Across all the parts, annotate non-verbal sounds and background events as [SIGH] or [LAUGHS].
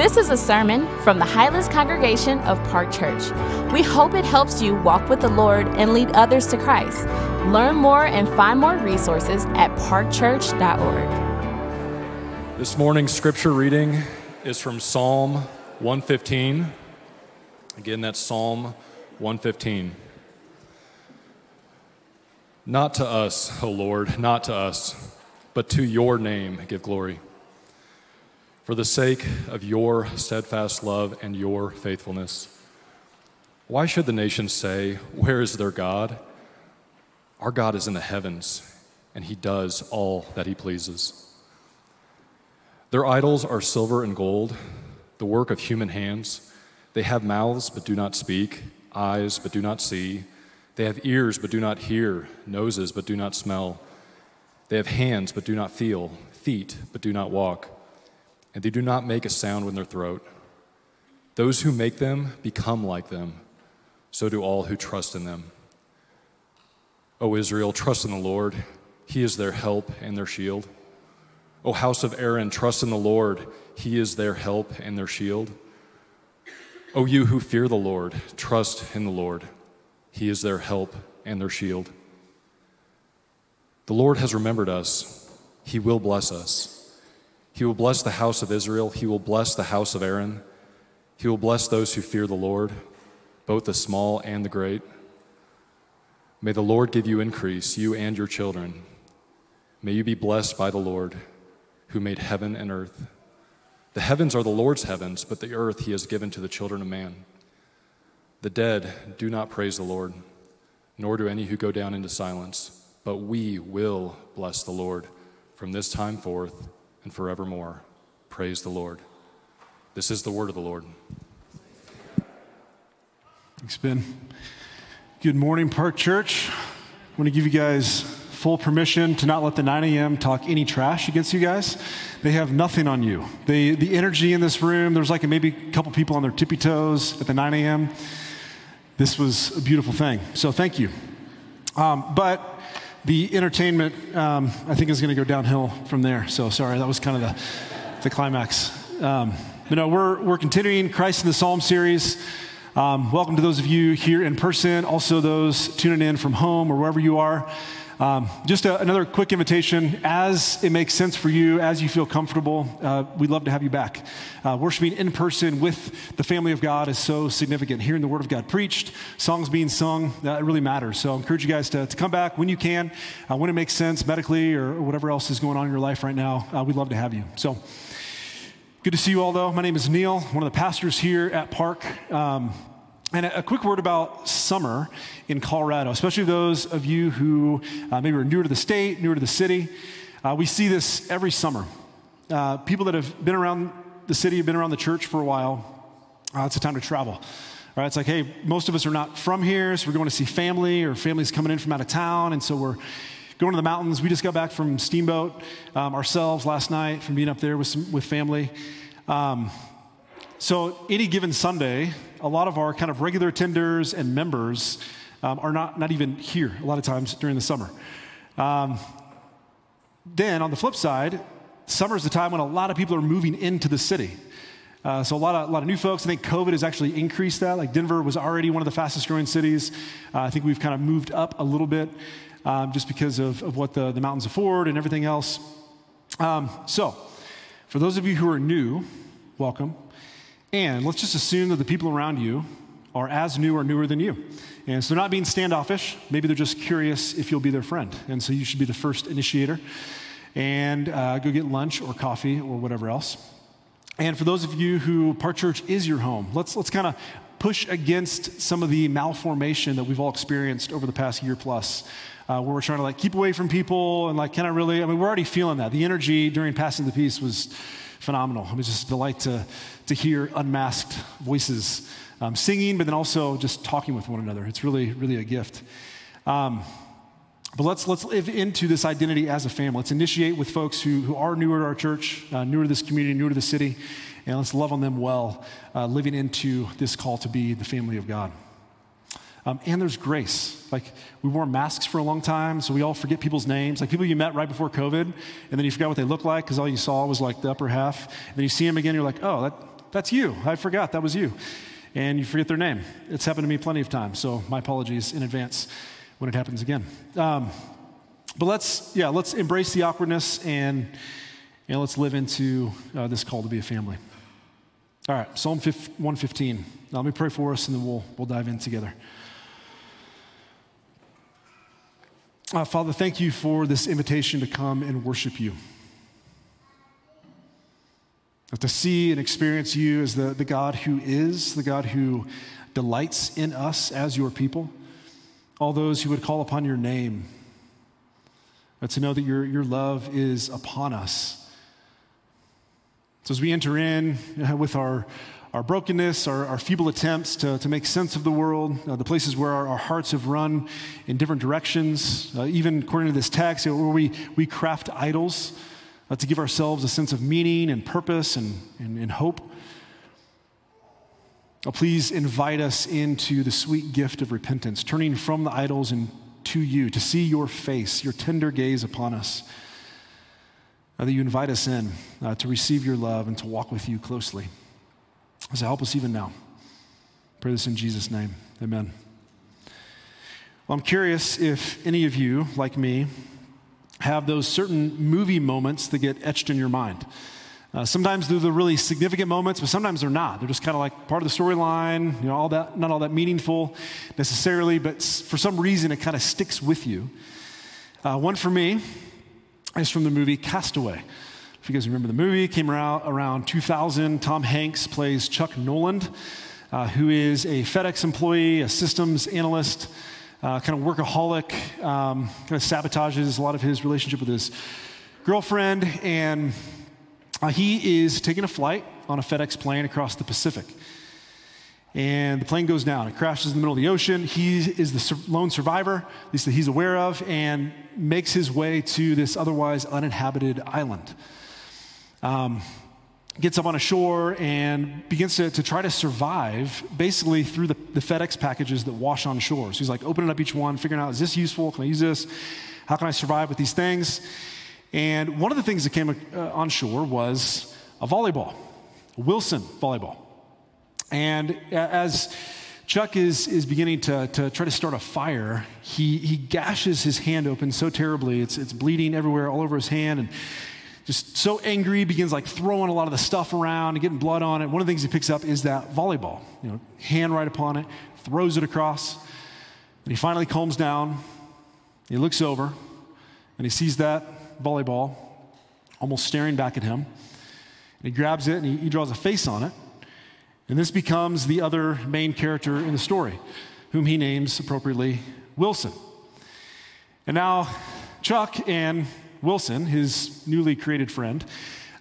This is a sermon from the Highlands Congregation of Park Church. We hope it helps you walk with the Lord and lead others to Christ. Learn more and find more resources at parkchurch.org. This morning's scripture reading is from Psalm 115. Again, that's Psalm 115. Not to us, O Lord, not to us, but to your name give glory for the sake of your steadfast love and your faithfulness. Why should the nations say, Where is their God? Our God is in the heavens, and he does all that he pleases. Their idols are silver and gold, the work of human hands. They have mouths, but do not speak, eyes, but do not see. They have ears, but do not hear, noses, but do not smell. They have hands, but do not feel, feet, but do not walk and they do not make a sound in their throat. Those who make them become like them, so do all who trust in them. O Israel, trust in the Lord. He is their help and their shield. O house of Aaron, trust in the Lord. He is their help and their shield. O you who fear the Lord, trust in the Lord. He is their help and their shield. The Lord has remembered us. He will bless us. He will bless the house of Israel. He will bless the house of Aaron. He will bless those who fear the Lord, both the small and the great. May the Lord give you increase, you and your children. May you be blessed by the Lord, who made heaven and earth. The heavens are the Lord's heavens, but the earth he has given to the children of man. The dead do not praise the Lord, nor do any who go down into silence, but we will bless the Lord from this time forth and forevermore. Praise the Lord. This is the word of the Lord. Thanks, Ben. Good morning, Park Church. I want to give you guys full permission to not let the 9 a.m. talk any trash against you guys. They have nothing on you. They, the energy in this room, there's like maybe a couple people on their tippy toes at the 9 a.m. This was a beautiful thing. So thank you. Um, but the entertainment, um, I think, is going to go downhill from there. So sorry, that was kind of the, the climax. Um, you know, we're, we're continuing Christ in the Psalm series. Um, welcome to those of you here in person, also those tuning in from home or wherever you are. Um, just a, another quick invitation as it makes sense for you, as you feel comfortable, uh, we'd love to have you back. Uh, worshiping in person with the family of God is so significant. Hearing the Word of God preached, songs being sung, that really matters. So I encourage you guys to, to come back when you can, uh, when it makes sense medically or whatever else is going on in your life right now. Uh, we'd love to have you. So good to see you all, though. My name is Neil, one of the pastors here at Park. Um, and a, quick word about summer in Colorado, especially those of you who uh, maybe are newer to the state, newer to the city. Uh, we see this every summer. Uh, people that have been around the city, have been around the church for a while, uh, it's a time to travel. All right, it's like, hey, most of us are not from here, so we're going to see family, or families coming in from out of town, and so we're going to the mountains. We just got back from Steamboat um, ourselves last night from being up there with, some, with family. Um, so, any given Sunday, a lot of our kind of regular attenders and members um, are not, not even here a lot of times during the summer. Um, then, on the flip side, summer is the time when a lot of people are moving into the city. Uh, so a lot, of, a lot of new folks. I think COVID has actually increased that. Like Denver was already one of the fastest growing cities. Uh, I think we've kind of moved up a little bit um, just because of, of what the, the mountains afford and everything else. Um, so, for those of you who are new, welcome. And let's just assume that the people around you are as new or newer than you. And so they're not being standoffish. Maybe they're just curious if you'll be their friend. And so you should be the first initiator and uh, go get lunch or coffee or whatever else. And for those of you who Park Church is your home, let's, let's kind of push against some of the malformation that we've all experienced over the past year plus. Uh, where we're trying to like keep away from people and like, can I really? I mean, we're already feeling that. The energy during passing the peace was phenomenal. It was just a delight to, to hear unmasked voices um, singing, but then also just talking with one another. It's really, really a gift. Um, but let's, let's live into this identity as a family. Let's initiate with folks who, who are newer to our church, uh, newer to this community, newer to the city, and let's love on them well, uh, living into this call to be the family of God. Um, and there's grace. Like, we wore masks for a long time, so we all forget people's names. Like, people you met right before COVID, and then you forgot what they looked like because all you saw was like the upper half. And then you see them again, you're like, oh, that, that's you. I forgot that was you. And you forget their name. It's happened to me plenty of times, so my apologies in advance when it happens again. Um, but let's, yeah, let's embrace the awkwardness and, and let's live into uh, this call to be a family. All right, Psalm 115. Now, let me pray for us and then we'll, we'll dive in together. Uh, Father, thank you for this invitation to come and worship you. To see and experience you as the, the God who is, the God who delights in us as your people, all those who would call upon your name, to know that your, your love is upon us so, as we enter in uh, with our, our brokenness, our, our feeble attempts to, to make sense of the world, uh, the places where our, our, hearts have run in different directions, uh, even according to this text, where we, we craft idols uh, to give ourselves a sense of meaning and purpose and, and, and hope. Oh, please invite us into the sweet gift of repentance, turning from the idols and to you, to see your face, your tender gaze upon us uh, that you invite us in uh, to receive your love and to walk with you closely. So help us even now. Pray this in Jesus' name. Amen. Well, I'm curious if any of you, like me, have those certain movie moments that get etched in your mind. Uh, sometimes they're the really significant moments, but sometimes they're not. They're just kind of like part of the storyline, you know, all that, not all that meaningful necessarily, but for some reason it kind of sticks with you. Uh, one for me is from the movie Castaway. You guys remember the movie, it came around around 2000. Tom Hanks plays Chuck Noland, uh, who is a FedEx employee, a systems analyst, uh, kind of workaholic, um, kind of sabotages a lot of his relationship with his girlfriend, and uh, he is taking a flight on a FedEx plane across the Pacific and the plane goes down. It crashes in the middle of the ocean. He is the lone survivor, at least that he's aware of, and makes his way to this otherwise uninhabited island. Um, gets up on a shore and begins to, to try to survive basically through the, the FedEx packages that wash on shore. So he's like opening up each one, figuring out is this useful? Can I use this? How can I survive with these things? And one of the things that came uh, on shore was a volleyball, a Wilson volleyball. And as Chuck is, is beginning to, to try to start a fire, he, he gashes his hand open so terribly. It's, it's bleeding everywhere, all over his hand. And just so angry, begins like throwing a lot of the stuff around and getting blood on it. One of the things he picks up is that volleyball, you know, hand right upon it, throws it across. And he finally calms down. He looks over and he sees that volleyball almost staring back at him. And he grabs it and he, he draws a face on it. And this becomes the other main character in the story, whom he names appropriately Wilson. And now, Chuck and Wilson, his newly created friend,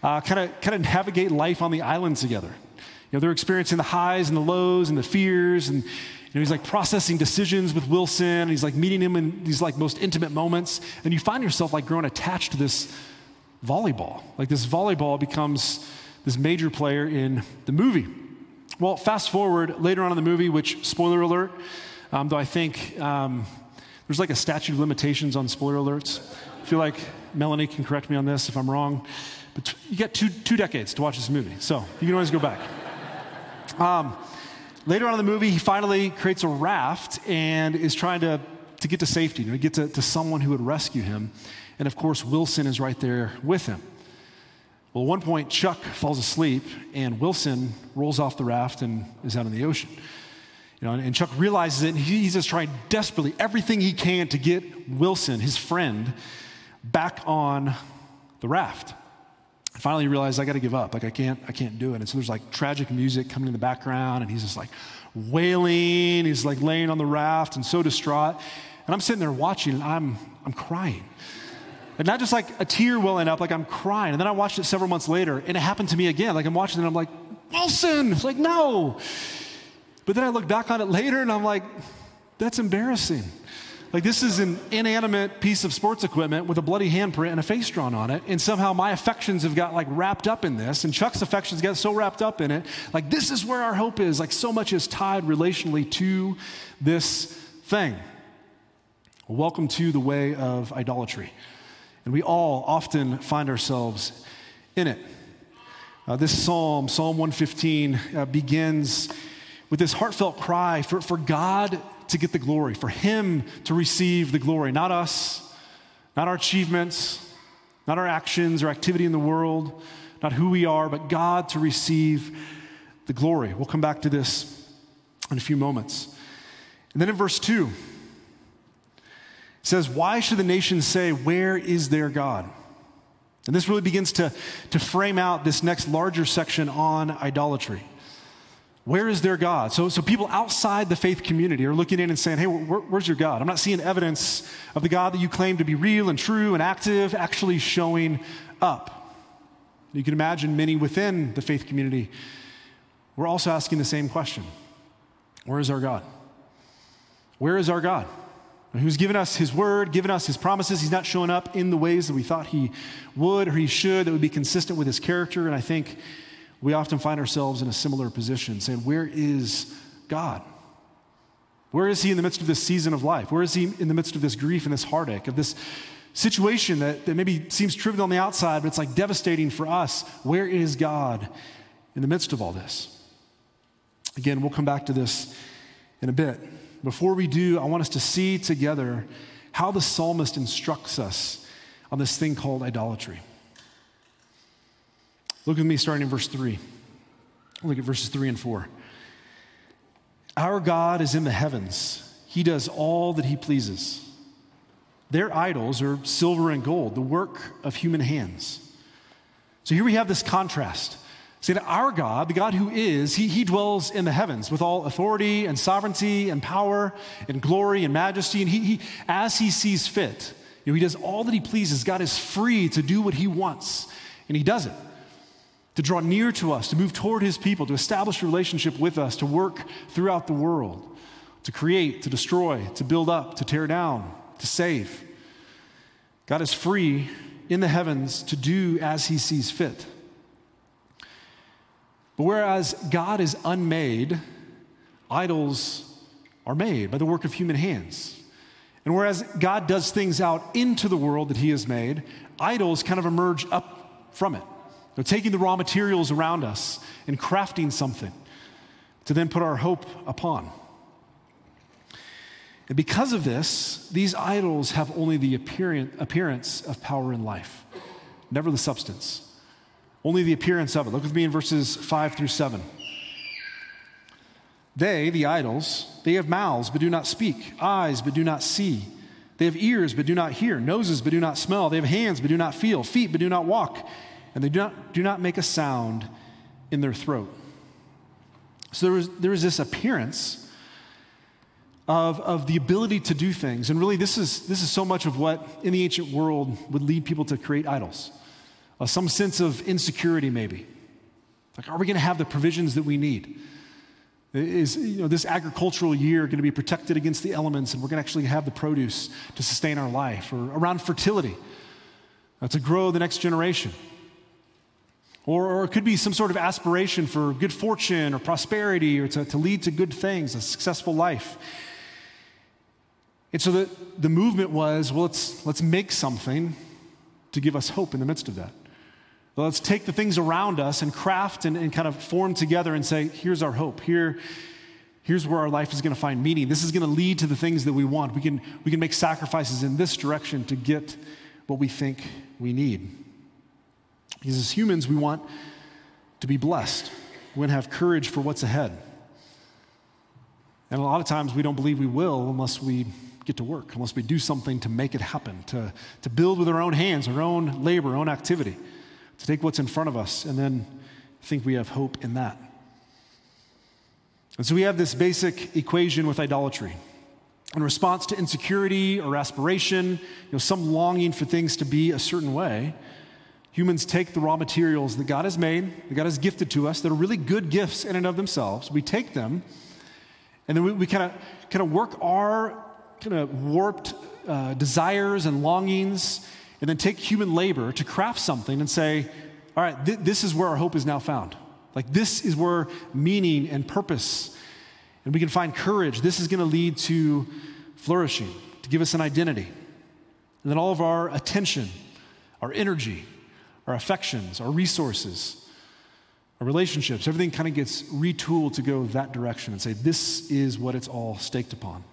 kind of kind of navigate life on the island together. You know, they're experiencing the highs and the lows and the fears, and you know, he's like processing decisions with Wilson. And he's like meeting him in these like most intimate moments, and you find yourself like growing attached to this volleyball. Like this volleyball becomes this major player in the movie. Well, fast forward later on in the movie, which, spoiler alert, um, though I think um, there's like a statute of limitations on spoiler alerts. I feel like Melanie can correct me on this if I'm wrong. But you get two, two decades to watch this movie, so you can always go back. [LAUGHS] Um, later on in the movie, he finally creates a raft and is trying to, to get to safety, you know, get to, to someone who would rescue him. And of course, Wilson is right there with him. Well, at one point, Chuck falls asleep, and Wilson rolls off the raft and is out in the ocean. You know, and Chuck realizes it, and he's just trying desperately everything he can to get Wilson, his friend, back on the raft. I finally, he realizes I got to give up. Like I can't, I can't do it. And so there's like tragic music coming in the background, and he's just like wailing. He's like laying on the raft and so distraught. And I'm sitting there watching, and I'm, I'm crying. And not just like a tear welling up, like I'm crying. And then I watched it several months later, and it happened to me again. Like I'm watching it, and I'm like, Wilson! It's like, no. But then I look back on it later, and I'm like, that's embarrassing. Like, this is an inanimate piece of sports equipment with a bloody handprint and a face drawn on it. And somehow my affections have got like wrapped up in this, and Chuck's affections got so wrapped up in it. Like, this is where our hope is. Like, so much is tied relationally to this thing. Welcome to the way of idolatry. And we all often find ourselves in it. Uh, this psalm, Psalm 115, uh, begins with this heartfelt cry for, for God to get the glory, for Him to receive the glory, not us, not our achievements, not our actions or activity in the world, not who we are, but God to receive the glory. We'll come back to this in a few moments. And then in verse 2, it says, Why should the nations say, Where is their God? And this really begins to, to frame out this next larger section on idolatry. Where is their God? So, so people outside the faith community are looking in and saying, hey, where, where's your God? I'm not seeing evidence of the God that you claim to be real and true and active actually showing up. You can imagine many within the faith community, we're also asking the same question Where is our God? Where is our God? Who's given us his word, given us his promises. He's not showing up in the ways that we thought he would or he should, that would be consistent with his character. And I think we often find ourselves in a similar position, saying, Where is God? Where is He in the midst of this season of life? Where is He in the midst of this grief and this heartache, of this situation that, that maybe seems trivial on the outside, but it's like devastating for us? Where is God in the midst of all this? Again, we'll come back to this in a bit. Before we do, I want us to see together how the psalmist instructs us on this thing called idolatry. Look with me starting in verse 3. Look at verses 3 and 4. Our God is in the heavens, He does all that He pleases. Their idols are silver and gold, the work of human hands. So here we have this contrast. See that our God, the God who is, he, he dwells in the heavens with all authority and sovereignty and power and glory and majesty. And he, he as he sees fit, you know, he does all that he pleases. God is free to do what he wants, and he does it to draw near to us, to move toward his people, to establish a relationship with us, to work throughout the world, to create, to destroy, to build up, to tear down, to save. God is free in the heavens to do as he sees fit. But whereas God is unmade, idols are made by the work of human hands. And whereas God does things out into the world that he has made, idols kind of emerge up from it. Taking the raw materials around us and crafting something to then put our hope upon. And because of this, these idols have only the appearance of power in life, never the substance. Only the appearance of it. Look with me in verses 5 through 7. They, the idols, they have mouths but do not speak, eyes but do not see. They have ears but do not hear, noses but do not smell. They have hands but do not feel, feet but do not walk and they do not, do not make a sound in their throat. So there was, there was this appearance of, of the ability to do things. And really, this is, this is so much of what in the ancient world would lead people to create idols. Uh, some sense of insecurity, maybe. Like, are we going to have the provisions that we need? Is you know, this agricultural year going to be protected against the elements and we're going to actually have the produce to sustain our life? Or around fertility, uh, to grow the next generation. Or, or, it could be some sort of aspiration for good fortune or prosperity or to, to lead to good things, a successful life. And so the, the movement was well, let's, let's make something to give us hope in the midst of that. Well, let's take the things around us and craft and, and kind of form together and say, here's our hope. Here, here's where our life is going to find meaning. This is going to lead to the things that we want. We can, we can make sacrifices in this direction to get what we think we need. Because as humans, we want to be blessed. We want to have courage for what's ahead. And a lot of times we don't believe we will unless we get to work, unless we do something to make it happen, to, to build with our own hands, our own labor, our own activity, to take what's in front of us and then think we have hope in that. And so we have this basic equation with idolatry. In response to insecurity or aspiration, you know, some longing for things to be a certain way, Humans take the raw materials that God has made, that God has gifted to us, that are really good gifts in and of themselves. We take them, and then we kind of kind of work our kind of warped uh, desires and longings, and then take human labor to craft something and say, all right, th- this is where our hope is now found. Like, this is where meaning and purpose, and we can find courage. This is going to lead to flourishing, to give us an identity. And then all of our attention, our energy, our affections, our resources, our relationships, everything kind of gets retooled to go that direction and say, this is what it's all staked upon.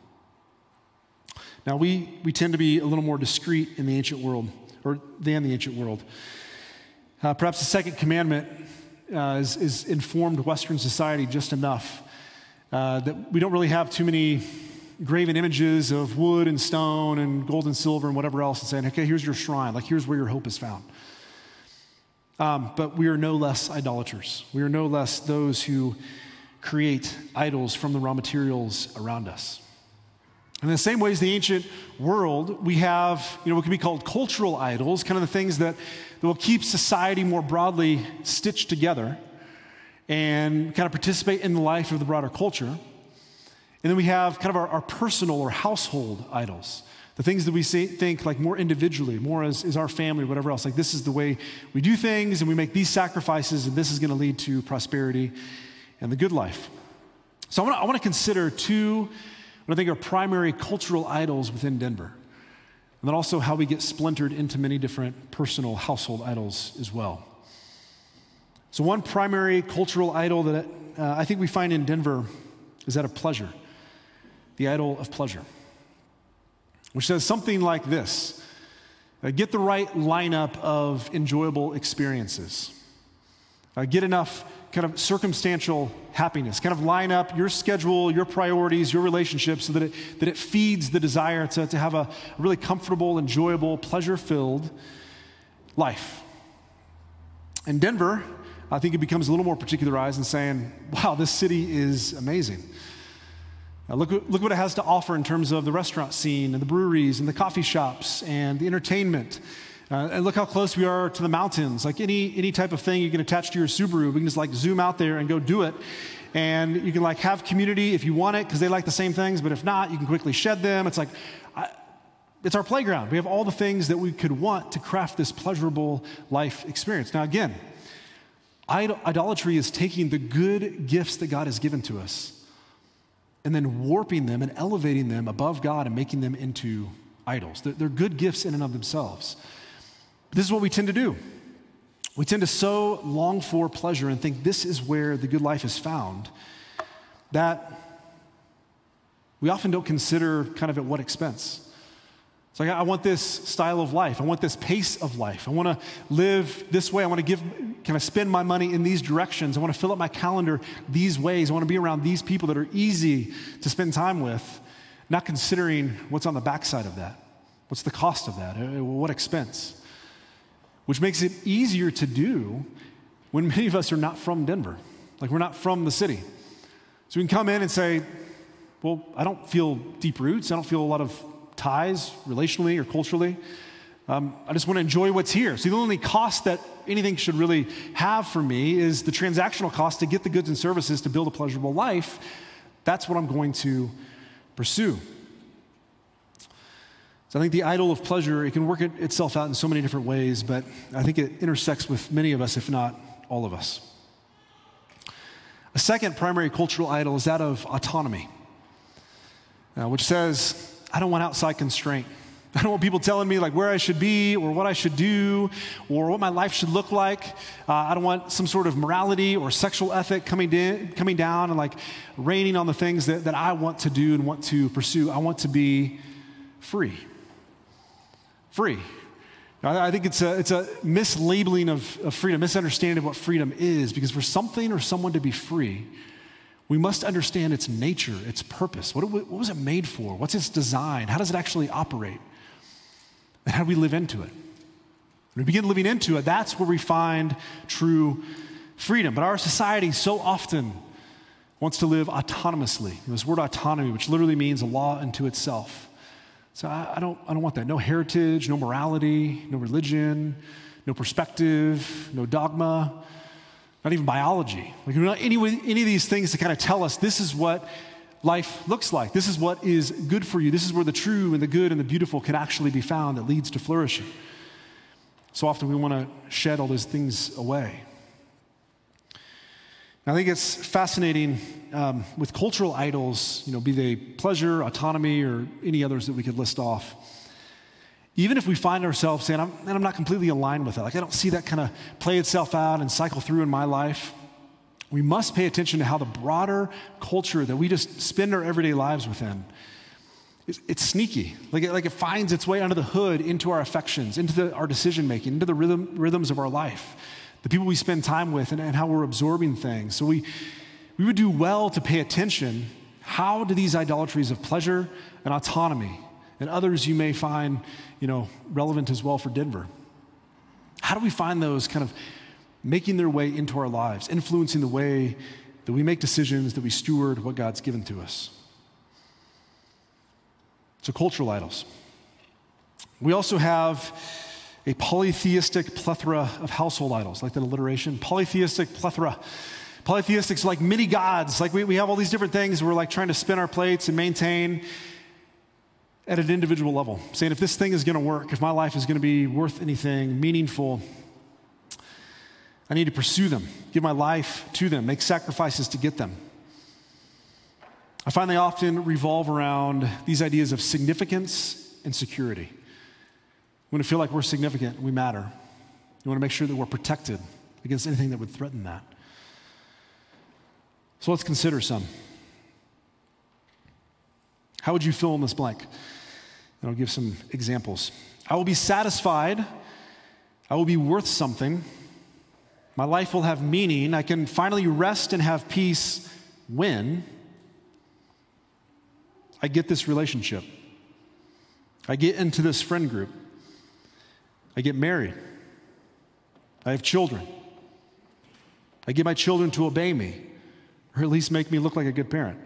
Now, we, we tend to be a little more discreet in the ancient world, or than the ancient world. Uh, perhaps the second commandment uh, is, is, informed Western society just enough uh, that we don't really have too many graven images of wood and stone and gold and silver and whatever else and saying, okay, here's your shrine. Like, here's where your hope is found. Um, but we are no less idolaters. We are no less those who create idols from the raw materials around us. In the same way as the ancient world, we have, you know, what can be called cultural idols, kind of the things that, that will keep society more broadly stitched together and kind of participate in the life of the broader culture. And then we have kind of our, our personal or household idols. The things that we see, think like more individually, more as, as our family, or whatever else. Like this is the way we do things, and we make these sacrifices, and this is going to lead to prosperity and the good life. So I want to consider two what I think are primary cultural idols within Denver. And then also how we get splintered into many different personal household idols as well. So, one primary cultural idol that uh, I think we find in Denver is that of pleasure, the idol of pleasure, which says something like this uh, Get the right lineup of enjoyable experiences, uh, get enough kind of circumstantial happiness. Kind of line up your schedule, your priorities, your relationships so that it, that it feeds the desire to, to have a really comfortable, enjoyable, pleasure filled life. In Denver, I think it becomes a little more particularized in saying, wow, this city is amazing. Now look, look what it has to offer in terms of the restaurant scene and the breweries and the coffee shops and the entertainment uh, and look how close we are to the mountains. Like any, any type of thing you can attach to your Subaru, we can just like zoom out there and go do it. And you can like have community if you want it because they like the same things, but if not, you can quickly shed them. It's like, I, it's our playground. We have all the things that we could want to craft this pleasurable life experience. Now, again, idolatry is taking the good gifts that God has given to us and then warping them and elevating them above God and making them into idols. They're, they're good gifts in and of themselves. But This is what we tend to do. We tend to so long for pleasure and think this is where the good life is found that we often don't consider kind of at what expense. It's like, I want this style of life. I want this pace of life. I want to live this way. I want to give, can I spend my money in these directions? I want to fill up my calendar these ways. I want to be around these people that are easy to spend time with, not considering what's on the backside of that. What's the cost of that? Uh, uh, what expense? which makes it easier to do when [LAUGHS] many of us are not from Denver. Like we're not from the city. So we can come in and say, well, I don't feel deep roots. I don't feel a lot of ties relationally or culturally. Um, I just want to enjoy what's here. See, the only cost that anything should really have for me is the transactional cost to get the goods and services to build a pleasurable life. That's what I'm going to pursue. So I think the idol of pleasure, it can work it itself out in so many different ways, but I think it intersects with many of us, if not all of us. A second primary cultural idol is that of autonomy, uh, which says, I don't want outside constraint. I don't want people telling me like where I should be or what I should do or what my life should look like. Uh, I don't want some sort of morality or sexual ethic coming, in, coming down and like raining on the things that, that I want to do and want to pursue. I want to be free free. I think it's a, it's a mislabeling of, of freedom, misunderstanding of what freedom is, because for something or someone to be free, we must understand its nature, its purpose. What, what was it made for? What's its design? How does it actually operate? And how do we live into it? When we begin living into it, that's where we find true freedom. But our society so often wants to live autonomously. This word autonomy, which literally means a law unto itself. So I, I, don't, I don't want that. No heritage, no morality, no religion, no perspective, no dogma, not even biology. Like, not any, any of these things to kind of tell us this is what life looks like. This is what is good for you. This is where the true and the good and the beautiful can actually be found that leads to flourishing. So often we want to shed all those things away. I think it's fascinating um, with cultural idols, you know, be they pleasure, autonomy, or any others that we could list off. Even if we find ourselves saying, I'm, I'm not completely aligned with it, like I don't see that kind of play itself out and cycle through in my life, We must pay attention to how the broader culture that we just spend our everyday lives within it's, it's sneaky. Like it, like it finds its way under the hood into our affections, into the, our decision making, into the rhythm, rhythms of our life, the people we spend time with, and, and how we're absorbing things. So we, we would do well to pay attention. How do these idolatries of pleasure and autonomy, and others you may find you know, relevant as well for Denver, how do we find those kind of making their way into our lives, influencing the way that we make decisions, that we steward what God's given to us. So, cultural idols. We also have a polytheistic plethora of household idols, like that alliteration. Polytheistic plethora. Polytheistics like many gods. Like we, we have all these different things we're like trying to spin our plates and maintain at an individual level, saying if this thing is going to work, if my life is going to be worth anything meaningful, I need to pursue them, give my life to them, make sacrifices to get them. I find they often revolve around these ideas of significance and security. We want to feel like we're significant, we matter. We want to make sure that we're protected against anything that would threaten that. So let's consider some. How would you fill in this blank? And I'll give some examples. I will be satisfied. I will be worth something. My life will have meaning. I can finally rest and have peace when I get this relationship. I get into this friend group. I get married. I have children. I get my children to obey me, or at least make me look like a good parent.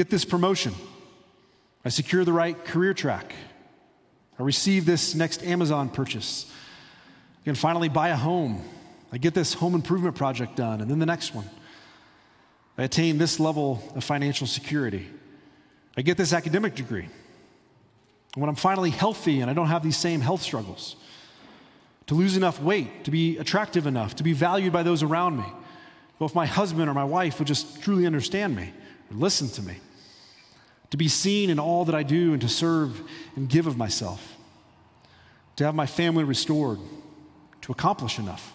Get this promotion. I secure the right career track. I receive this next Amazon purchase. I can finally buy a home. I get this home improvement project done, and then the next one. I attain this level of financial security. I get this academic degree. And When I'm finally healthy and I don't have these same health struggles, to lose enough weight, to be attractive enough, to be valued by those around me. If my husband or my wife would just truly understand me or listen to me, to be seen in all that I do and to serve and give of myself, to have my family restored, to accomplish enough,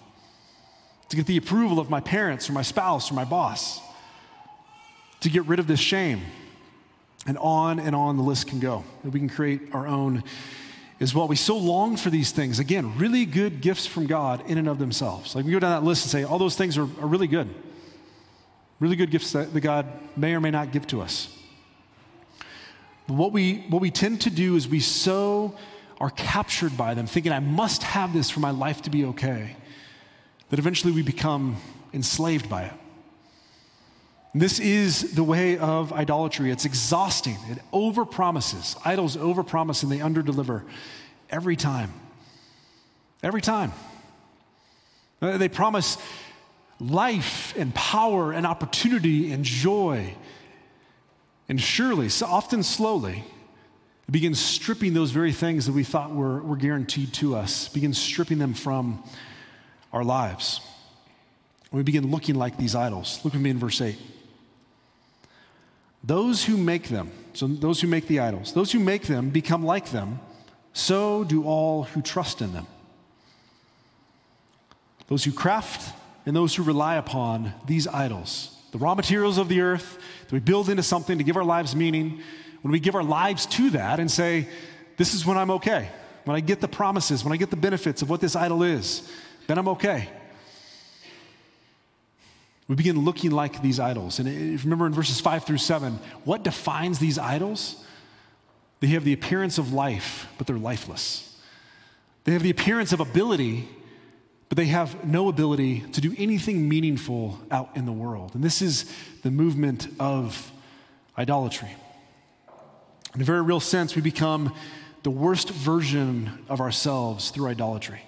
to get the approval of my parents or my spouse or my boss, to get rid of this shame. And on and on the list can go. And we can create our own as well. We so long for these things. Again, really good gifts from God in and of themselves. Like we go down that list and say, all those things are, are really good. Really good gifts that, that God may or may not give to us. But what we, what we tend to do is we so are captured by them, thinking, I must have this for my life to be okay, that eventually we become enslaved by it. This is the way of idolatry. It's exhausting. It overpromises. Idols overpromise and they underdeliver every time. Every time. Uh, they promise life and power and opportunity and joy. And surely, so often slowly, it begins stripping those very things that we thought were, were guaranteed to us, begins stripping them from our lives. we begin looking like these idols. Look with me in verse 8. Those who make them, so those who make the idols, those who make them become like them, so do all who trust in them. Those who craft and those who rely upon these idols, the raw materials of the earth that we build into something to give our lives meaning, when we give our lives to that and say, This is when I'm okay, when I get the promises, when I get the benefits of what this idol is, then I'm okay. We begin looking like these idols. And remember in verses 5 through 7, what defines these idols? They have the appearance of life, but they're lifeless. They have the appearance of ability, but they have no ability to do anything meaningful out in the world. And this is the movement of idolatry. In a very real sense, we become the worst version of ourselves through idolatry.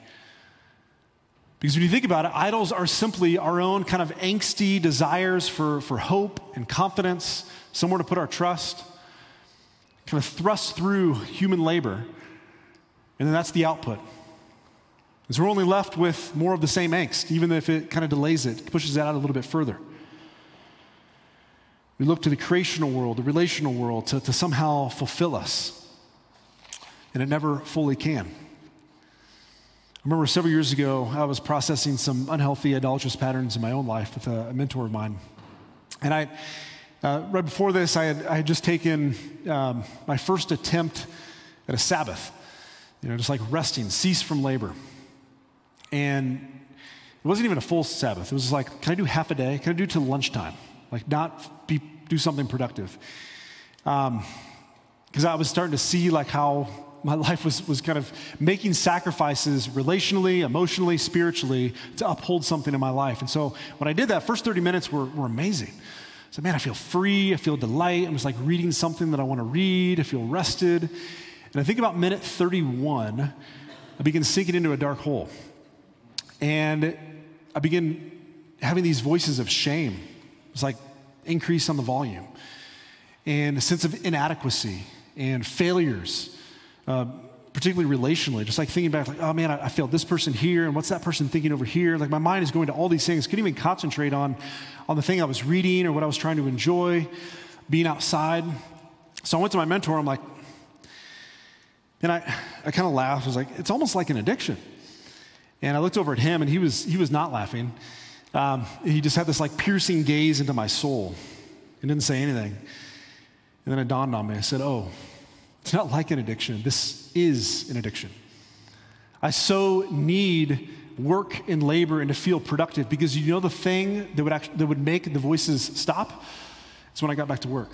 Because when you think about it, idols are simply our own kind of angsty desires for, for hope and confidence, somewhere to put our trust, kind of thrust through human labor. And then that's the output. And so we're only left with more of the same angst, even if it kind of delays it, pushes that out a little bit further. We look to the creational world, the relational world, to, to somehow fulfill us. And it never fully can. I remember several years ago, I was processing some unhealthy idolatrous patterns in my own life with a, a mentor of mine. And I, uh, right before this, I had, I had just taken um, my first attempt at a Sabbath, you know, just like resting, cease from labor. And it wasn't even a full Sabbath. It was like, can I do half a day? Can I do till lunchtime? Like, not be, do something productive. Because um, I was starting to see like how my [LAUGHS] life was, was kind of making sacrifices relationally, emotionally, spiritually to uphold something in my life. And so when I did that, first 30 minutes were, were amazing. I said, man, I feel free. I feel delight. I'm just like reading something that I want to read. I feel rested. And I think about minute 31, I begin sinking into a dark hole. And I begin having these voices of shame. It's like increase on the volume and a sense of inadequacy and failures uh, particularly relationally, just like thinking back, like, oh man, I, I failed this person here, and what's that person thinking over here? Like my mind is going to all these things. Couldn't even concentrate on, on the thing I was reading or what I was trying to enjoy, being outside. So I went to my mentor. I'm like, and I, I kind of laughed. I was like, it's almost like an addiction. And I looked over at him, and he was, he was not laughing. Um, he just had this like piercing gaze into my soul and didn't say anything. And then it dawned on me. I said, oh, it's not like an addiction. This is an addiction. I so need work and labor and to feel productive because you know the thing that would, that would make the voices stop? It's when I got back to work.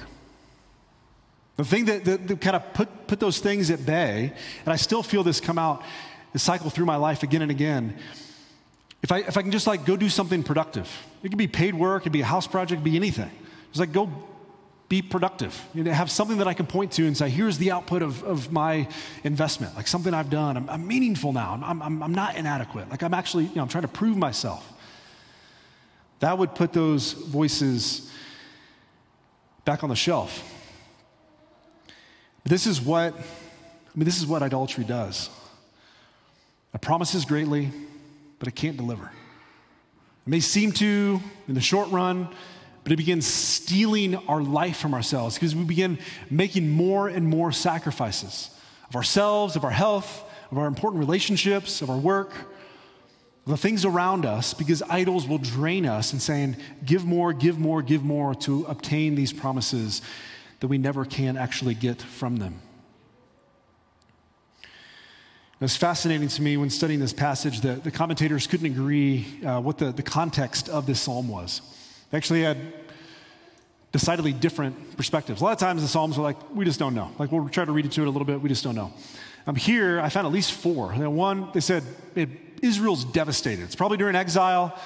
The thing that, that, that kind of put, put those things at bay, and I still feel this come out, cycle through my life again and again. If I, if I can just like go do something productive, it could be paid work, it could be a house project, it could be anything. Just like go be productive. You know, have something that I can point to and say, here's the output of, of my investment, like something I've done. I'm, I'm meaningful now. I'm, I'm, I'm not inadequate. Like I'm actually, you know, I'm trying to prove myself. That would put those voices back on the shelf. But this is what, I mean, this is what idolatry does. It promises greatly, but it can't deliver. It may seem to in the short run, but it begins stealing our life from ourselves because we begin making more and more sacrifices of ourselves, of our health, of our important relationships, of our work, of the things around us, because idols will drain us and saying, give more, give more, give more to obtain these promises that we never can actually get from them. It's fascinating to me when studying this passage that the commentators couldn't agree uh, what the, the context of this psalm was. They actually had decidedly different perspectives. A lot of times the Psalms are like, we just don't know. Like, we'll try to read into it a little bit, we just don't know. Um, here, I found at least four. one, they said, it, Israel's devastated. It's probably during exile.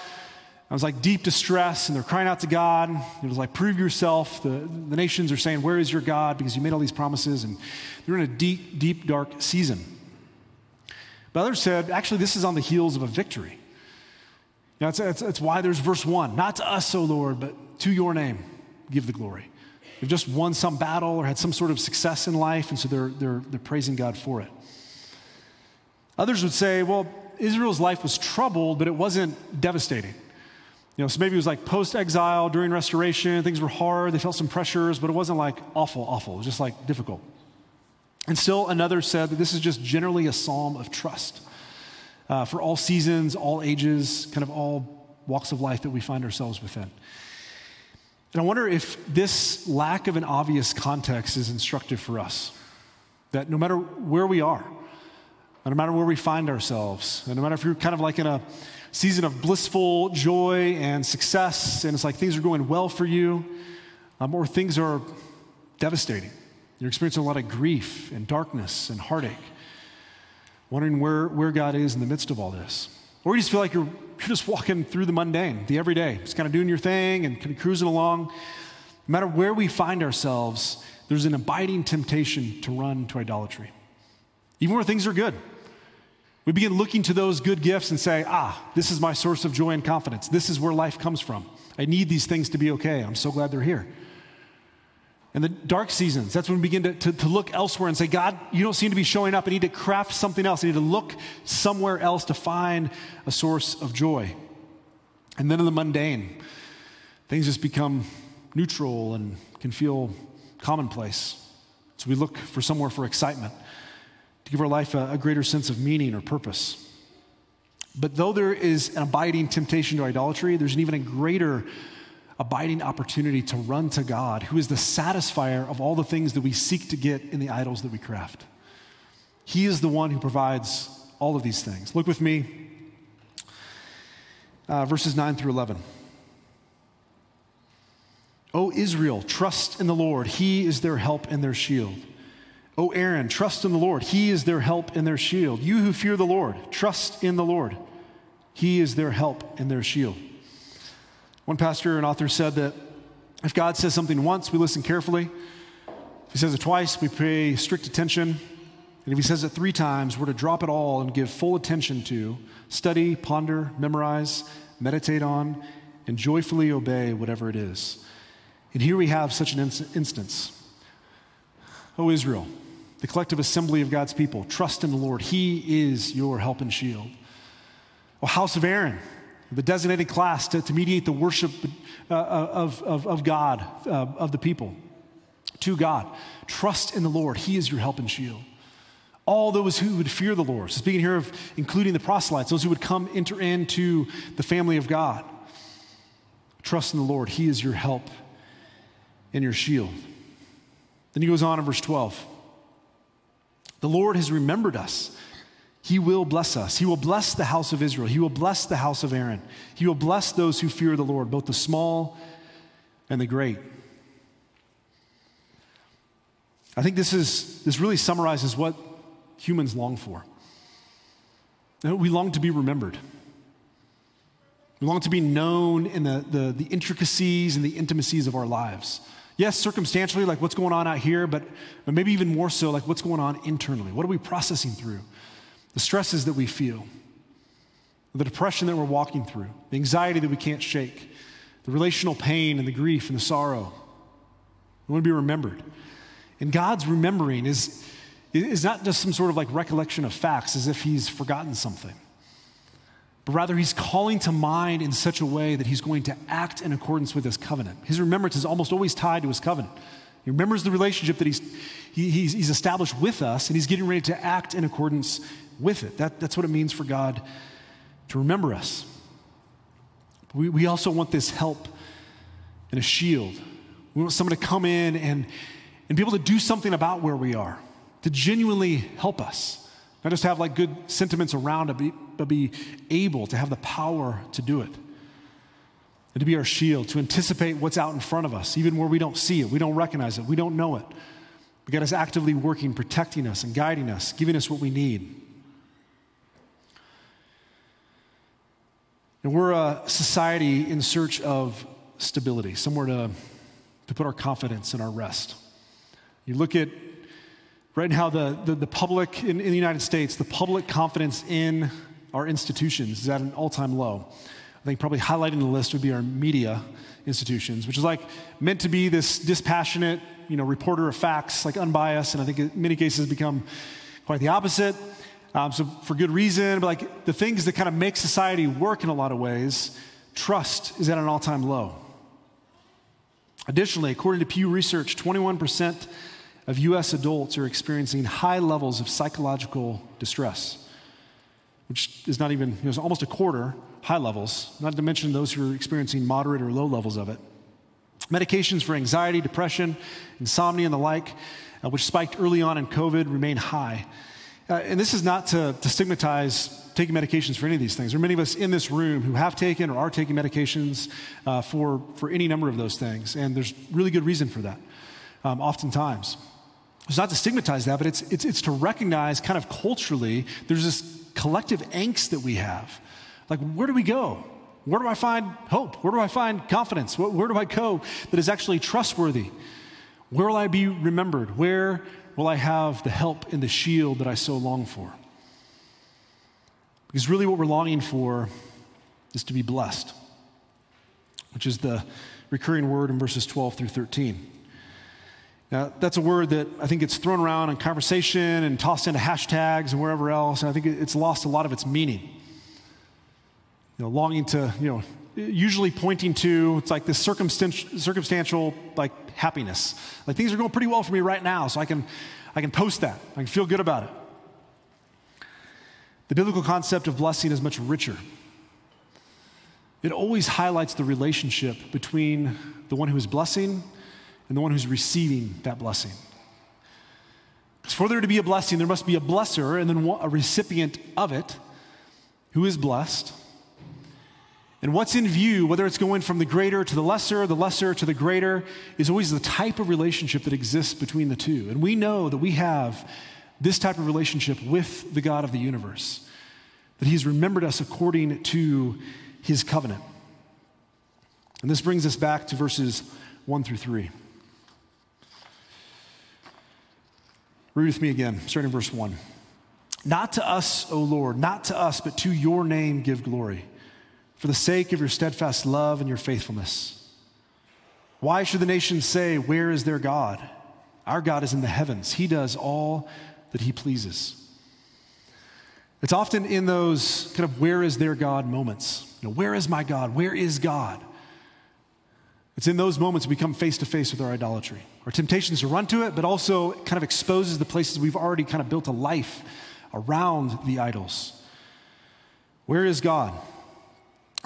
I was like deep distress, and they're crying out to God. It was like, prove yourself. The, the nations are saying, Where is your God? Because you made all these promises, and they're in a deep, deep, dark season. But others said, actually, this is on the heels of a victory. You know, it's why there's verse one not to us, O Lord, but to your name give the glory. They've just won some battle or had some sort of success in life, and so they're, they're, they're praising God for it. Others would say, well, Israel's life was troubled, but it wasn't devastating. You know, so maybe it was like post exile, during restoration, things were hard, they felt some pressures, but it wasn't like awful, awful. It was just like difficult. And still another said that this is just generally a psalm of trust uh, for all seasons, all ages, kind of all walks of life that we find ourselves within. And I wonder if this lack of an obvious context is instructive for us. That no matter where we are, no matter where we find ourselves, and no matter if you're kind of like in a season of blissful joy and success, and it's like things are going well for you, um, or things are devastating. You're experiencing a lot of grief and darkness and heartache wondering where, where God is in the midst of all this. Or you just feel like you're, you're just walking through the mundane, the everyday, just kind of doing your thing and kind of cruising along. No matter where we find ourselves, there's an abiding temptation to run to idolatry. Even where things are good. We begin looking to those good gifts and say, ah, this is my source of joy and confidence. This is where life comes from. I need these things to be okay. I'm so glad they're here. In the dark seasons, that's when we begin to, to, to, look elsewhere and say, God, you don't seem to be showing up. I need to craft something else. I need to look somewhere else to find a source of joy. And then in the mundane, things just become neutral and can feel commonplace. So we look for somewhere for excitement, to give our life a, a greater sense of meaning or purpose. But though there is an abiding temptation to idolatry, there's an even a greater abiding opportunity to run to God, who is the satisfier of all the things that we seek to get in the idols that we craft. He is the one who provides all of these things. Look with me, uh, verses 9 through 11. O Israel, trust in the Lord. He is their help and their shield. O Aaron, trust in the Lord. He is their help and their shield. You who fear the Lord, trust in the Lord. He is their help and their shield. One pastor and author said that if God says something once, we listen carefully. If he says it twice, we pay strict attention. And if he says it three times, we're to drop it all and give full attention to, study, ponder, memorize, meditate on, and joyfully obey whatever it is. And here we have such an instance. O Israel, the collective assembly of God's people, trust in the Lord. He is your help and shield. O house of Aaron, the designated class to, to mediate the worship uh, of, of, of, God, uh, of the people, to God. Trust in the Lord. He is your help and shield. All those who would fear the Lord. So speaking here of including the proselytes, those who would come enter into the family of God. Trust in the Lord. He is your help and your shield. Then he goes on in verse 12. The Lord has remembered us. He will bless us. He will bless the house of Israel. He will bless the house of Aaron. He will bless those who fear the Lord, both the small and the great. I think this, is, this really summarizes what humans long for. Uh, we long to be remembered. We long to be known in the, the, the intricacies and the intimacies of our lives. Yes, circumstantially, like what's going on out here, but, but maybe even more so, like what's going on internally. What are we processing through? The stresses that we feel, the depression that we're walking through, the anxiety that we can't shake, the relational pain and the grief and the sorrow. We want to be remembered. And God's remembering is, is not just some sort of like recollection of facts as if He's forgotten something but rather he's calling to mind in such a way that he's going to act in accordance with his covenant. His remembrance is almost always tied to his covenant. He remembers the relationship that he's, he, he's, he's established with us, and he's getting ready to act in accordance with it. That, that's what it means for God to remember us. We, we also want this help and a shield. We want someone to come in and, and be able to do something about where we are, to genuinely help us. Not just have like good sentiments around it, but be able to have the power to do it. And to be our shield, to anticipate what's out in front of us, even where we don't see it, we don't recognize it, we don't know it. But God is actively working, protecting us and guiding us, giving us what we need. And we're a society in search of stability, somewhere to, to put our confidence and our rest. You look at right now the, the, the public in, in the United States, the public confidence in our institutions is at an all time low. I think probably highlighting the list would be our media institutions, which is like meant to be this dispassionate, you know, reporter of facts, like unbiased, and I think in many cases become quite the opposite. Um, so for good reason, but like the things that kind of make society work in a lot of ways, trust is at an all-time low. Additionally, according to Pew Research, 21% of U.S. adults are experiencing high levels of psychological distress which is not even, you know, almost a quarter high levels, not to mention those who are experiencing moderate or low levels of it. Medications for anxiety, depression, insomnia, and the like, uh, which spiked early on in COVID, remain high. Uh, and this is not to, to, stigmatize taking medications for any of these things. There are many of us in this room who have taken or are taking medications uh, for, for any number of those things, and there's really good reason for that, um, oftentimes. It's not to stigmatize that, but it's, it's, it's to recognize kind of culturally there's this collective angst that we have. Like, where do we go? Where do I find hope? Where do I find confidence? Where, do I go that is actually trustworthy? Where will I be remembered? Where will I have the help and the shield that I so long for? Because really, what we're longing for is to be blessed, which is the recurring word in verses 12 through 13. Now, that's a word that I think gets thrown around in conversation and tossed into hashtags and wherever else, and I think it's lost a lot of its meaning. You know, longing to, you know, usually pointing to, it's like this circumstantial, circumstantial like happiness. Like things are going pretty well for me right now, so I can, I can post that. I can feel good about it. The biblical concept of blessing is much richer. It always highlights the relationship between the one who is blessing and the one who's receiving that blessing. Because for there to be a blessing, there must be a blesser and then a recipient of it who is blessed. And what's in view, whether it's going from the greater to the lesser, the lesser to the greater, is always the type of relationship that exists between the two. And we know that we have this type of relationship with the God of the universe, that He's remembered us according to His covenant. And this brings us back to verses 1 through 3. Read with me again, starting verse 1. Not to us, O Lord, not to us, but to your name give glory for the sake of your steadfast love and your faithfulness. Why should the nations say, Where is their God? Our God is in the heavens, He does all that He pleases. It's often in those kind of where is their God moments. You know, where is my God? Where is God? It's in those moments we come face to face with our idolatry. Our temptations to run to it, but also it kind of exposes the places we've already kind of built a life around the idols. Where is God?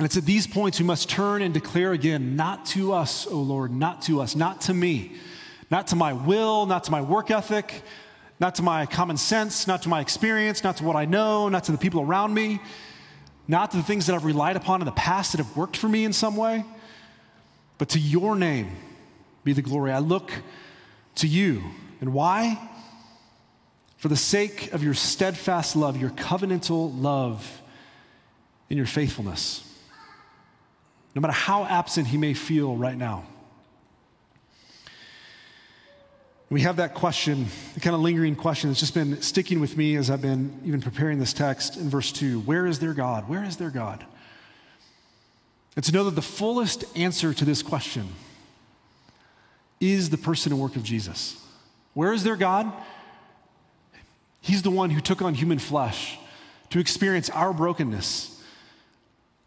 And it's at these points we must turn and declare again, not to us, O Lord, not to us, not to me, not to my will, not to my work ethic, not to my common sense, not to my experience, not to what I know, not to the people around me, not to the things that I've relied upon in the past that have worked for me in some way, but to your name be the glory. I look to you. And why? For the sake of your steadfast love, your covenantal love, and your faithfulness no matter how absent he may feel right now. We have that question, the kind of lingering question that's just been sticking with me as I've been even preparing this text in verse 2 Where is their God? Where is their God? And to know that the fullest answer to this question is the person and work of Jesus. Where is their God? He's the one who took on human flesh to experience our brokenness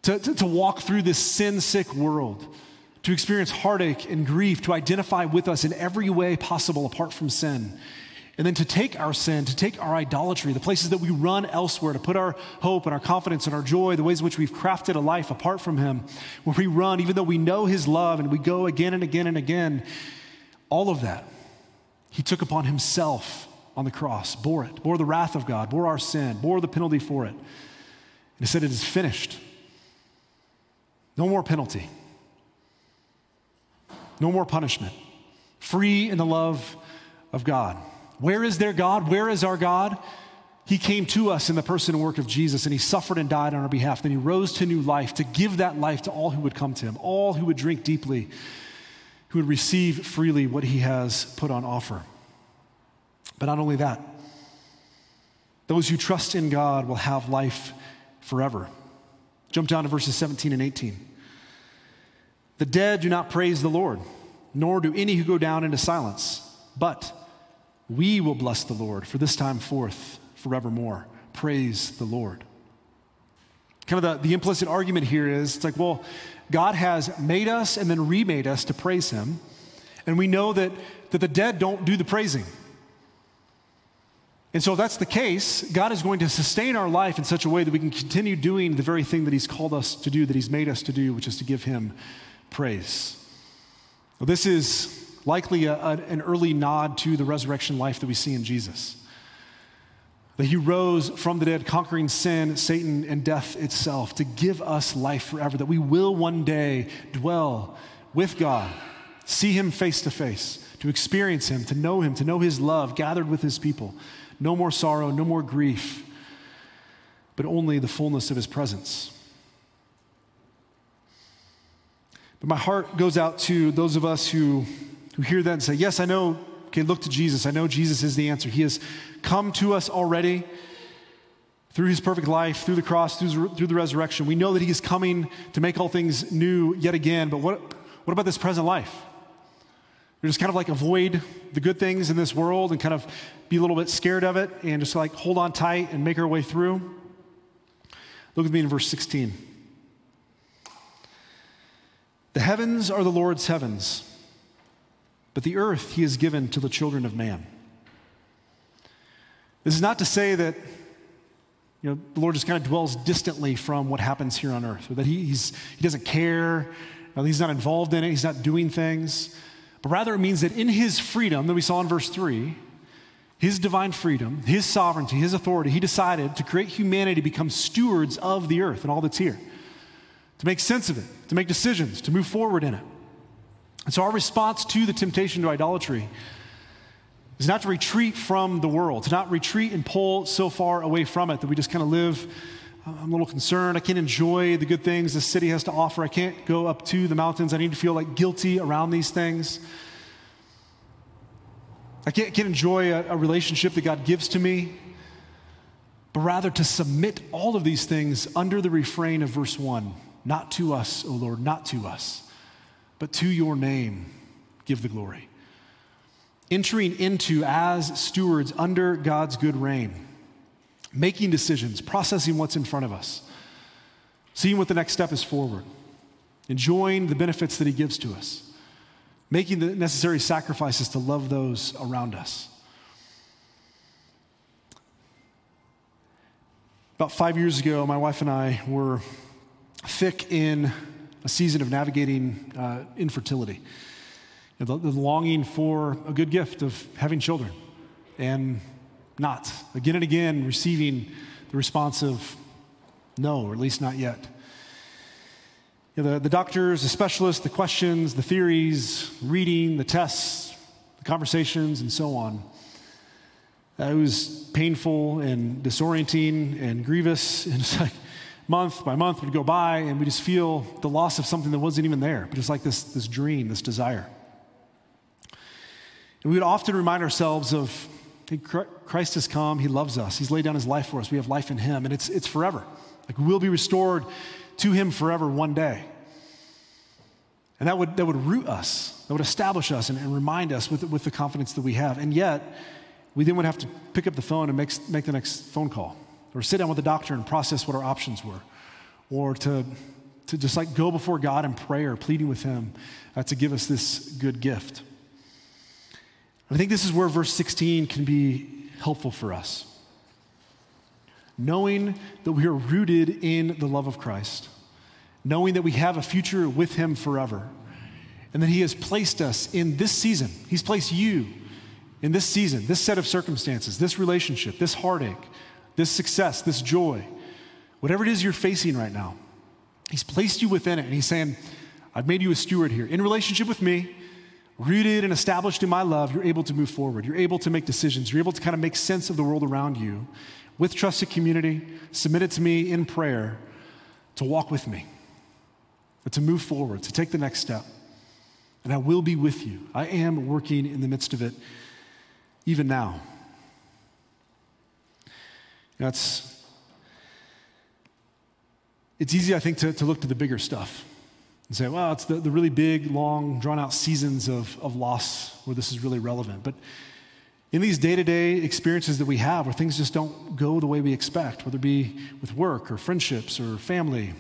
to, to, to walk through this sin sick world, to experience heartache and grief, to identify with us in every way possible apart from sin. And then to take our sin, to take our idolatry, the places that we run elsewhere, to put our hope and our confidence and our joy, the ways in which we've crafted a life apart from Him, where we run, even though we know His love and we go again and again and again, all of that, He took upon Himself on the cross, bore it, bore the wrath of God, bore our sin, bore the penalty for it. And He said, It is finished. No more penalty. No more punishment. Free in the love of God. Where is their God? Where is our God? He came to us in the person and work of Jesus, and He suffered and died on our behalf. Then He rose to new life to give that life to all who would come to Him, all who would drink deeply, who would receive freely what He has put on offer. But not only that, those who trust in God will have life forever. Jump down to verses 17 and 18. The dead do not praise the Lord, nor do any who go down into silence, but we will bless the Lord for this time forth forevermore. Praise the Lord. Kind of the, the implicit argument here is it's like, well, God has made us and then remade us to praise Him. And we know that, that the dead don't do the praising. And so, if that's the case, God is going to sustain our life in such a way that we can continue doing the very thing that He's called us to do, that He's made us to do, which is to give Him praise. Well, this is likely a, a, an early nod to the resurrection life that we see in Jesus. That He rose from the dead, conquering sin, Satan, and death itself to give us life forever, that we will one day dwell with God, see Him face to face, to experience Him, to know Him, to know His love, gathered with His people no more sorrow, no more grief, but only the fullness of his presence. But my heart goes out to those of us who, who hear that and say, Yes, I know, okay, look to Jesus. I know Jesus is the answer. He has come to us already through his perfect life, through the cross, through, through the resurrection. We know that he is coming to make all things new yet again. But what, what about this present life? Just kind of like avoid the good things in this world and kind of be a little bit scared of it and just like hold on tight and make our way through. Look with me in verse 16. The heavens are the Lord's heavens, but the earth he has given to the children of man. This is not to say that you know, the Lord just kind of dwells distantly from what happens here on earth, or that he, he's, he doesn't care, he's not involved in it, he's not doing things. But rather, it means that in his freedom that we saw in verse 3, his divine freedom, his sovereignty, his authority, he decided to create humanity to become stewards of the earth and all that's here, to make sense of it, to make decisions, to move forward in it. And so, our response to the temptation to idolatry is not to retreat from the world, to not retreat and pull so far away from it that we just kind of live. I'm a little concerned. I can't enjoy the good things the city has to offer. I can't go up to the mountains. I need to feel like guilty around these things. I can't, can't enjoy a, a relationship that God gives to me, but rather to submit all of these things under the refrain of verse 1 Not to us, O Lord, not to us, but to your name give the glory. Entering into as stewards under God's good reign, making decisions, processing what's in front of us, seeing what the next step is forward, enjoying the benefits that He gives to us making the necessary sacrifices to love those around us. About five years ago, my wife and I were thick in a season of navigating uh, infertility, the, the longing for a good gift of having children, and not. Again and again, receiving the response of no, or at least not yet. You know, the, the doctors, the specialists, the questions, the theories, reading, the tests, the conversations, and so on. Uh, it was painful and disorienting and grievous. [LAUGHS] And it's like month by month would go by, and we just feel the loss of something that wasn't even there, but just like this, this dream, this desire. And we would often remind ourselves of Christ has come, He loves us, He's laid down His life for us, we have life in Him, and it's, it's forever. Like we'll be restored to Him forever one day. And that would, that would root us, that would establish us and, and remind us with, with the confidence that we have. And yet, we then would have to pick up the phone and make, make the next phone call, or sit down with the doctor and process what our options were, or to, to just like go before God in prayer, pleading with Him uh, to give us this good gift. I think this is where verse 16 can be helpful for us knowing that we are rooted in the love of Christ, knowing that we have a future with Him forever, and that He has placed us in this season. He's placed you in this season, this set of circumstances, this relationship, this heartache, this success, this joy, whatever it is you're facing right now. He's placed you within it, and He's saying, I've made you a steward here in relationship with me. Rooted and established in my love, you're able to move forward. You're able to make decisions. You're able to kind of make sense of the world around you with trusted community, submitted to me in prayer to walk with me, to move forward, to take the next step. And I will be with you. I am working in the midst of it even now. That's it's easy, I think, to, to look to the bigger stuff and say, well, it's the, the really big, long, drawn out seasons of, of loss where this is really relevant. But in these day to day experiences that we have where things just don't go the way we expect, whether it be with work or friendships or family,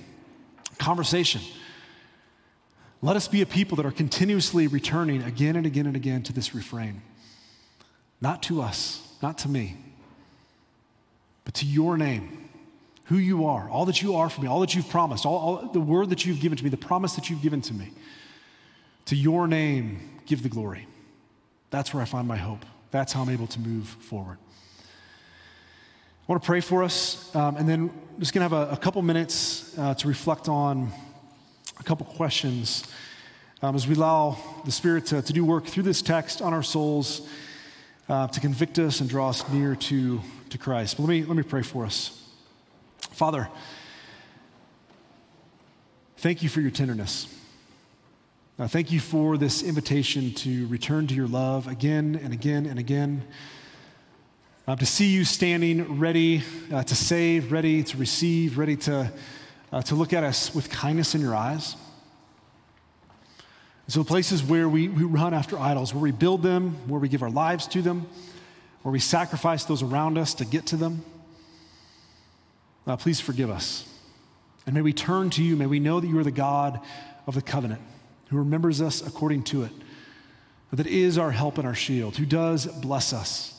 conversation, let us be a people that are continuously returning again and again and again to this refrain. Not to us, not to me, but to your name, who you are, all that you are for me, all that you've promised, all, all the word that you've given to me, the promise that you've given to me. To your name, give the glory. That's where I find my hope that's how I'm able to move forward. I want to pray for us, um, and then I'm just going to have a, a couple minutes uh, to reflect on a couple questions um, as we allow the Spirit to, to, do work through this text on our souls uh, to convict us and draw us near to, to Christ. But let me, let me pray for us. Father, thank you for your tenderness. Uh, thank you for this invitation to return to your love again and again and again. Uh, to see you standing ready uh, to save, ready to receive, ready to, uh, to look at us with kindness in your eyes. So, places where we, we run after idols, where we build them, where we give our lives to them, where we sacrifice those around us to get to them, uh, please forgive us. And may we turn to you. May we know that you are the God of the covenant who remembers us according to it, that is our help and our shield, who does bless us.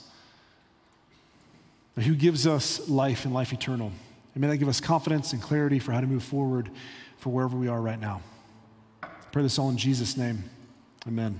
who gives us life and life eternal. And may that give us confidence and clarity for how to move forward for wherever we are right now. I pray this all in Jesus' name. Amen.